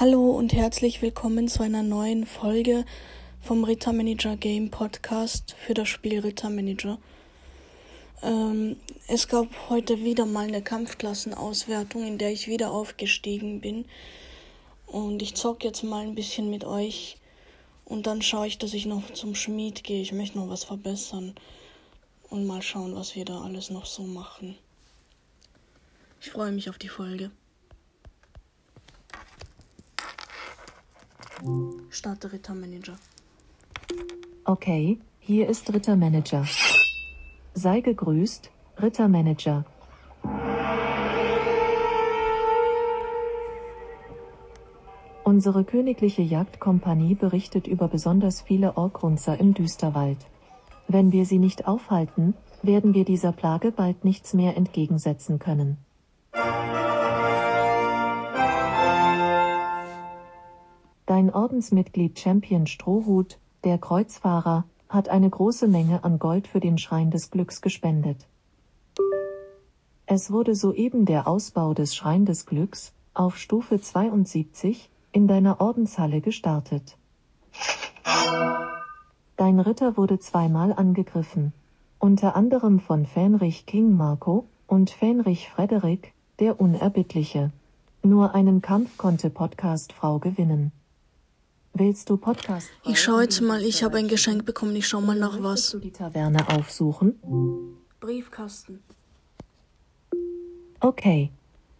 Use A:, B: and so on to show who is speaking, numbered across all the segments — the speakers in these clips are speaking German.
A: Hallo und herzlich willkommen zu einer neuen Folge vom Rittermanager Game Podcast für das Spiel Rittermanager. Ähm, es gab heute wieder mal eine Kampfklassenauswertung, in der ich wieder aufgestiegen bin. Und ich zock jetzt mal ein bisschen mit euch. Und dann schaue ich, dass ich noch zum Schmied gehe. Ich möchte noch was verbessern. Und mal schauen, was wir da alles noch so machen. Ich freue mich auf die Folge. Starte Rittermanager.
B: Okay, hier ist Rittermanager. Sei gegrüßt, Rittermanager. Unsere königliche Jagdkompanie berichtet über besonders viele Orkrunzer im Düsterwald. Wenn wir sie nicht aufhalten, werden wir dieser Plage bald nichts mehr entgegensetzen können. Dein Ordensmitglied Champion Strohhut, der Kreuzfahrer, hat eine große Menge an Gold für den Schrein des Glücks gespendet. Es wurde soeben der Ausbau des Schrein des Glücks auf Stufe 72 in deiner Ordenshalle gestartet. Dein Ritter wurde zweimal angegriffen, unter anderem von Fähnrich King Marco und Fähnrich Frederik, der Unerbittliche. Nur einen Kampf konnte Podcast Frau gewinnen. Willst du Podcast?
A: Ich schaue jetzt mal, ich habe ein Geschenk bekommen, ich schau mal nach was.
B: du die Taverne aufsuchen?
A: Briefkasten.
B: Okay.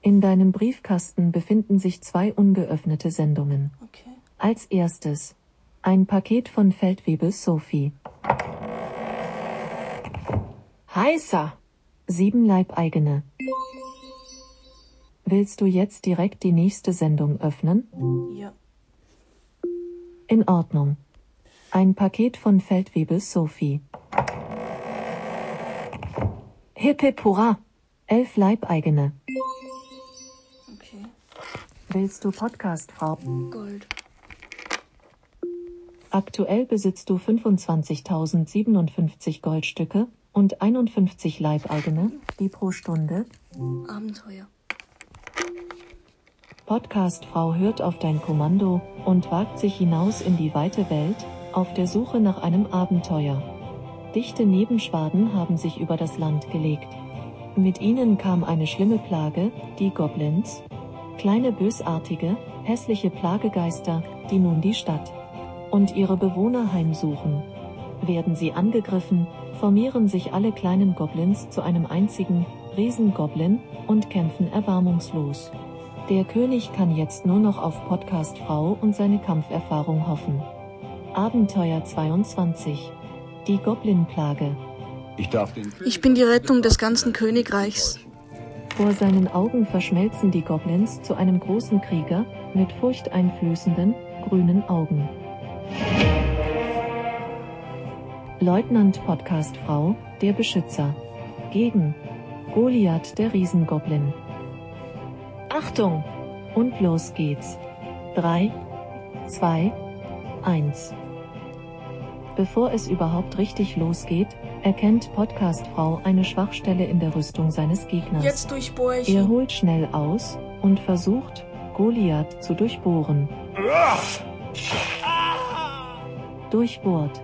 B: In deinem Briefkasten befinden sich zwei ungeöffnete Sendungen.
A: Okay.
B: Als erstes ein Paket von Feldwebel Sophie. Heißer! Sieben Leibeigene. Willst du jetzt direkt die nächste Sendung öffnen?
A: Ja.
B: In Ordnung. Ein Paket von Feldwebel Sophie. Hip hip hurra! Elf Leibeigene.
A: Okay.
B: Willst du Podcast, Frau?
A: Gold.
B: Aktuell besitzt du 25.057 Goldstücke und 51 Leibeigene, die pro Stunde
A: Abenteuer.
B: Podcast-Frau hört auf dein Kommando und wagt sich hinaus in die weite Welt, auf der Suche nach einem Abenteuer. Dichte Nebenschwaden haben sich über das Land gelegt. Mit ihnen kam eine schlimme Plage, die Goblins. Kleine bösartige, hässliche Plagegeister, die nun die Stadt und ihre Bewohner heimsuchen. Werden sie angegriffen, formieren sich alle kleinen Goblins zu einem einzigen, Riesengoblin und kämpfen erbarmungslos. Der König kann jetzt nur noch auf Podcast Frau und seine Kampferfahrung hoffen. Abenteuer 22. Die Goblin-Plage.
C: Ich darf den
A: Ich bin die Rettung des ganzen Königreichs.
B: Vor seinen Augen verschmelzen die Goblins zu einem großen Krieger mit furchteinflößenden, grünen Augen. Leutnant Podcast Frau, der Beschützer. Gegen Goliath der Riesengoblin. Achtung! Und los geht's. 3, 2, 1. Bevor es überhaupt richtig losgeht, erkennt Podcast Frau eine Schwachstelle in der Rüstung seines Gegners.
A: Jetzt durchbohre ich
B: Er holt schnell aus und versucht, Goliath zu durchbohren. Durchbohrt.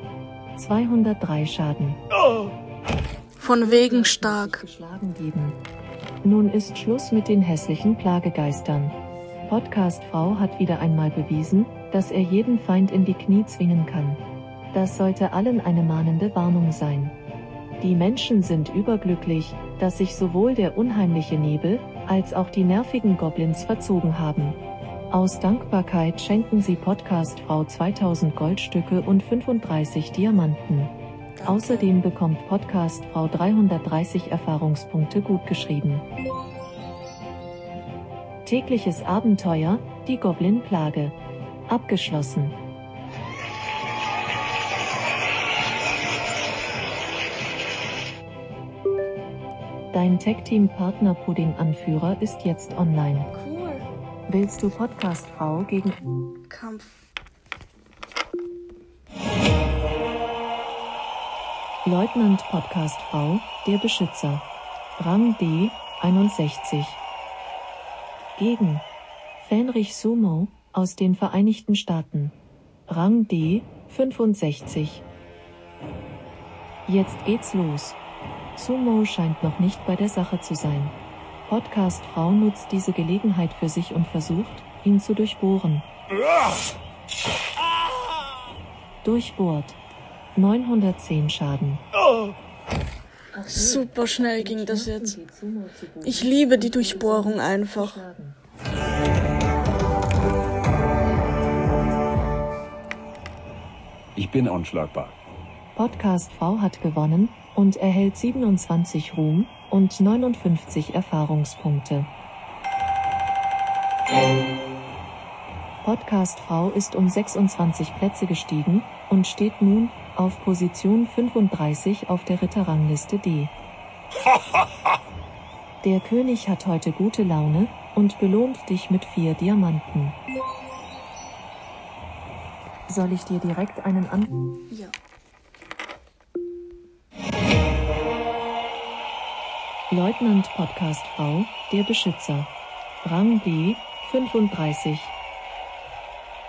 B: 203 Schaden.
A: Von wegen stark.
B: Geschlagen geben. Nun ist Schluss mit den hässlichen Plagegeistern. Podcast Frau hat wieder einmal bewiesen, dass er jeden Feind in die Knie zwingen kann. Das sollte allen eine mahnende Warnung sein. Die Menschen sind überglücklich, dass sich sowohl der unheimliche Nebel als auch die nervigen Goblins verzogen haben. Aus Dankbarkeit schenken sie Podcast Frau 2000 Goldstücke und 35 Diamanten. Außerdem bekommt Podcast Frau 330 Erfahrungspunkte gutgeschrieben. Tägliches Abenteuer, die Goblin-Plage. Abgeschlossen. Dein Tech-Team-Partner Pudding-Anführer ist jetzt online.
A: Cool.
B: Willst du Podcast Frau gegen
A: Kampf.
B: Leutnant Podcast Frau, der Beschützer. Rang D, 61. Gegen Fenrich Sumo, aus den Vereinigten Staaten. Rang D 65. Jetzt geht's los. Sumo scheint noch nicht bei der Sache zu sein. Podcast Frau nutzt diese Gelegenheit für sich und versucht, ihn zu durchbohren. Durchbohrt. 910 Schaden.
A: Super schnell ging das jetzt. Ich liebe die Durchbohrung einfach.
C: Ich bin unschlagbar.
B: Podcast Frau hat gewonnen und erhält 27 Ruhm und 59 Erfahrungspunkte. Podcast Frau ist um 26 Plätze gestiegen und steht nun auf Position 35 auf der Ritterrangliste D. Der König hat heute gute Laune und belohnt dich mit vier Diamanten. Soll ich dir direkt einen an...
A: Ja.
B: Leutnant Podcast Frau, der Beschützer. Rang B, 35.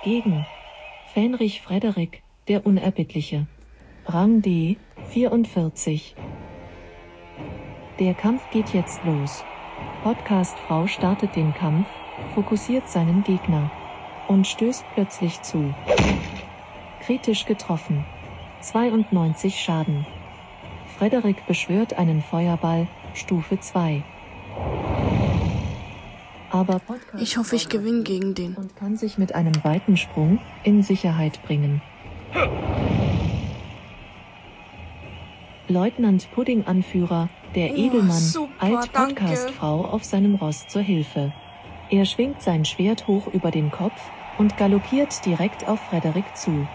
B: Gegen Fähnrich Frederik, der Unerbittliche. Rang D, 44. Der Kampf geht jetzt los. Podcast Frau startet den Kampf, fokussiert seinen Gegner und stößt plötzlich zu. Kritisch getroffen. 92 Schaden. Frederik beschwört einen Feuerball, Stufe 2. Aber Podcast
A: Ich hoffe, ich gewinne gegen den.
B: und kann sich mit einem weiten Sprung in Sicherheit bringen. Leutnant Pudding-Anführer, der
A: Oh,
B: Edelmann,
A: super,
B: eilt. Podcast-Frau auf seinem Ross zur Hilfe. Er schwingt sein Schwert hoch über den Kopf und galoppiert direkt auf Frederik zu.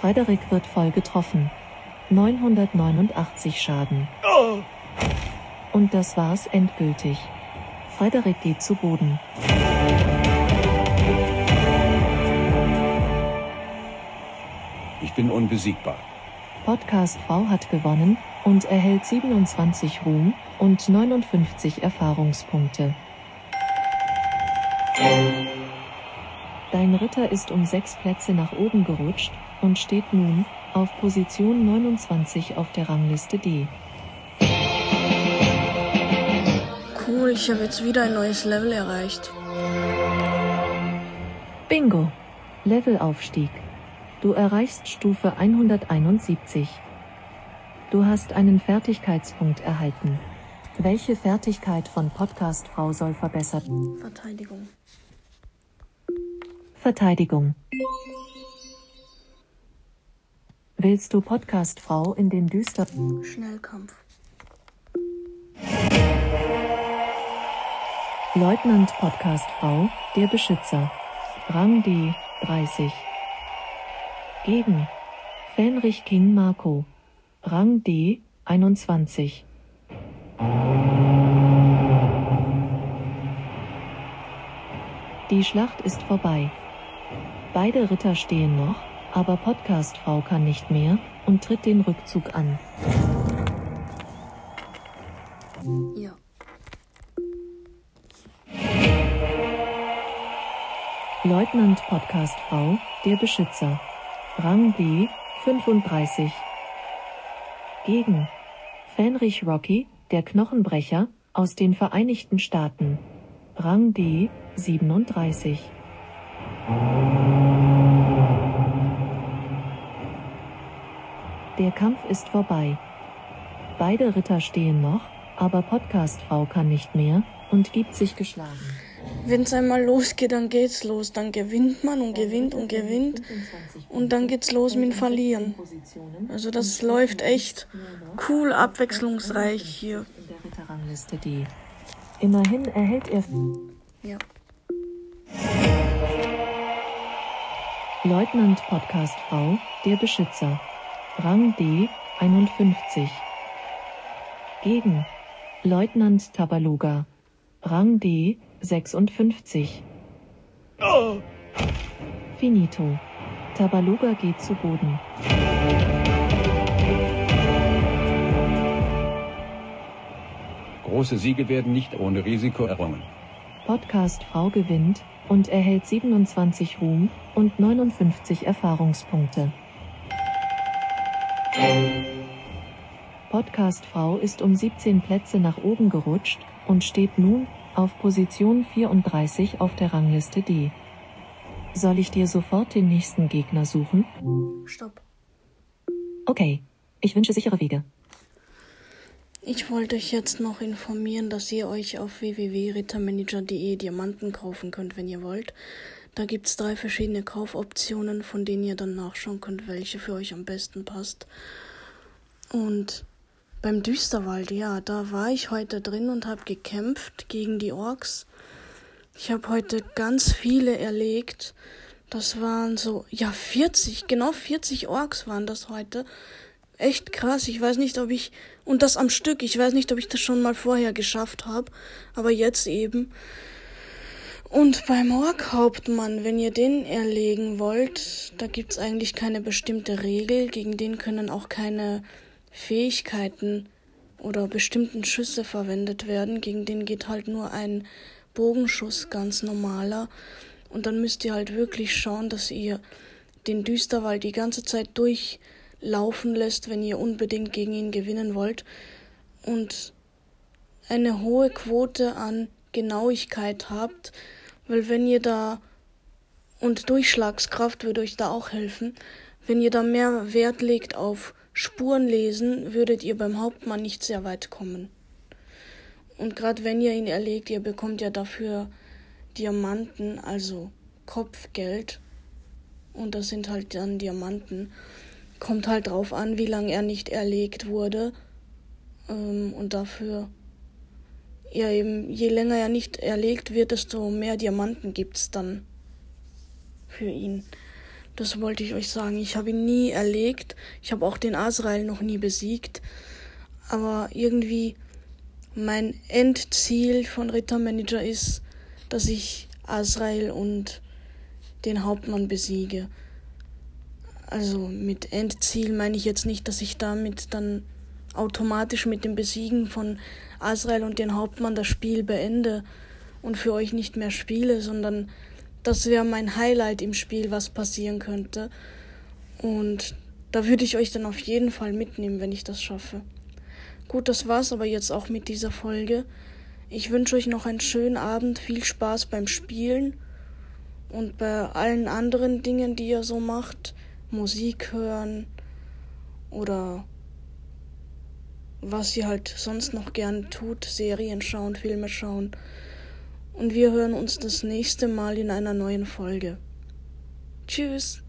B: Frederik wird voll getroffen. 989 Schaden. Und das war's endgültig. Frederik geht zu Boden.
C: Bin unbesiegbar.
B: Podcast Frau hat gewonnen und erhält 27 Ruhm und 59 Erfahrungspunkte. Dein Ritter ist um sechs Plätze nach oben gerutscht und steht nun auf Position 29 auf der Rangliste D.
A: Cool, ich habe jetzt wieder ein neues Level erreicht.
B: Bingo! Levelaufstieg. Du erreichst Stufe 171. Du hast einen Fertigkeitspunkt erhalten. Welche Fertigkeit von Podcast Frau soll verbessert?
A: Verteidigung.
B: Verteidigung. Willst du Podcast Frau in den düsteren
A: Schnellkampf.
B: Leutnant Podcast Frau, der Beschützer. Rang D 30. Gegen Fenrich King Marco. Rang D 21. Die Schlacht ist vorbei. Beide Ritter stehen noch, aber Podcast Frau kann nicht mehr und tritt den Rückzug an.
A: Ja.
B: Leutnant Podcast Frau, der Beschützer. Rang B 35. Gegen Fenrich Rocky, der Knochenbrecher, aus den Vereinigten Staaten. Rang D 37. Der Kampf ist vorbei. Beide Ritter stehen noch, aber Podcast Frau kann nicht mehr und gibt sich geschlagen.
A: Wenn es einmal losgeht, dann geht's los. Dann gewinnt man und gewinnt und gewinnt. Und dann geht's los mit dem Verlieren. Also das läuft echt cool, abwechslungsreich hier.
B: in der Ritterrangliste D. Immerhin erhält er
A: Ja.
B: Leutnant Podcast Frau, der Beschützer. Rang D 51. Gegen Leutnant Tabaluga. Rang D 56. Finito. Tabaluga geht zu Boden.
C: Große Siege werden nicht ohne Risiko errungen.
B: Podcast Frau gewinnt und erhält 27 Ruhm und 59 Erfahrungspunkte. Podcast Frau ist um 17 Plätze nach oben gerutscht und steht nun auf Position 34 auf der Rangliste D. Soll ich dir sofort den nächsten Gegner suchen?
A: Stopp.
B: Okay. Ich wünsche sichere Wege.
A: Ich wollte euch jetzt noch informieren, dass ihr euch auf www.rittermanager.de Diamanten kaufen könnt, wenn ihr wollt. Da gibt's drei verschiedene Kaufoptionen, von denen ihr dann nachschauen könnt, welche für euch am besten passt. Und beim Düsterwald, ja, da war ich heute drin und habe gekämpft gegen die Orks. Ich habe heute ganz viele erlegt. Das waren so, ja, 40, genau 40 Orks waren das heute. Echt krass. Ich weiß nicht, ob ich, und das am Stück, ich weiß nicht, ob ich das schon mal vorher geschafft habe, aber jetzt eben. Und beim Ork-Hauptmann, wenn ihr den erlegen wollt, da gibt's eigentlich keine bestimmte Regel, gegen den können auch keine Fähigkeiten oder bestimmten Schüsse verwendet werden. Gegen den geht halt nur ein Bogenschuss ganz normaler. Und dann müsst ihr halt wirklich schauen, dass ihr den Düsterwald die ganze Zeit durchlaufen lässt, wenn ihr unbedingt gegen ihn gewinnen wollt. Und eine hohe Quote an Genauigkeit habt, weil wenn ihr da und Durchschlagskraft würde euch da auch helfen, wenn ihr da mehr Wert legt auf Spuren lesen, würdet ihr beim Hauptmann nicht sehr weit kommen. Und gerade wenn ihr ihn erlegt, ihr bekommt ja dafür Diamanten, also Kopfgeld. Und das sind halt dann Diamanten. Kommt halt drauf an, wie lange er nicht erlegt wurde. Ähm, und dafür, ja eben, je länger er nicht erlegt wird, desto mehr Diamanten gibt's dann für ihn. Das wollte ich euch sagen. Ich habe ihn nie erlegt. Ich habe auch den Azrael noch nie besiegt. Aber irgendwie mein Endziel von Rittermanager ist, dass ich Azrael und den Hauptmann besiege. Also mit Endziel meine ich jetzt nicht, dass ich damit dann automatisch mit dem Besiegen von Azrael und den Hauptmann das Spiel beende und für euch nicht mehr spiele, sondern das wäre mein Highlight im Spiel, was passieren könnte. Und da würde ich euch dann auf jeden Fall mitnehmen, wenn ich das schaffe. Gut, das war's aber jetzt auch mit dieser Folge. Ich wünsche euch noch einen schönen Abend, viel Spaß beim Spielen und bei allen anderen Dingen, die ihr so macht. Musik hören oder was ihr halt sonst noch gern tut, Serien schauen, Filme schauen und wir hören uns das nächste Mal in einer neuen Folge. Tschüss.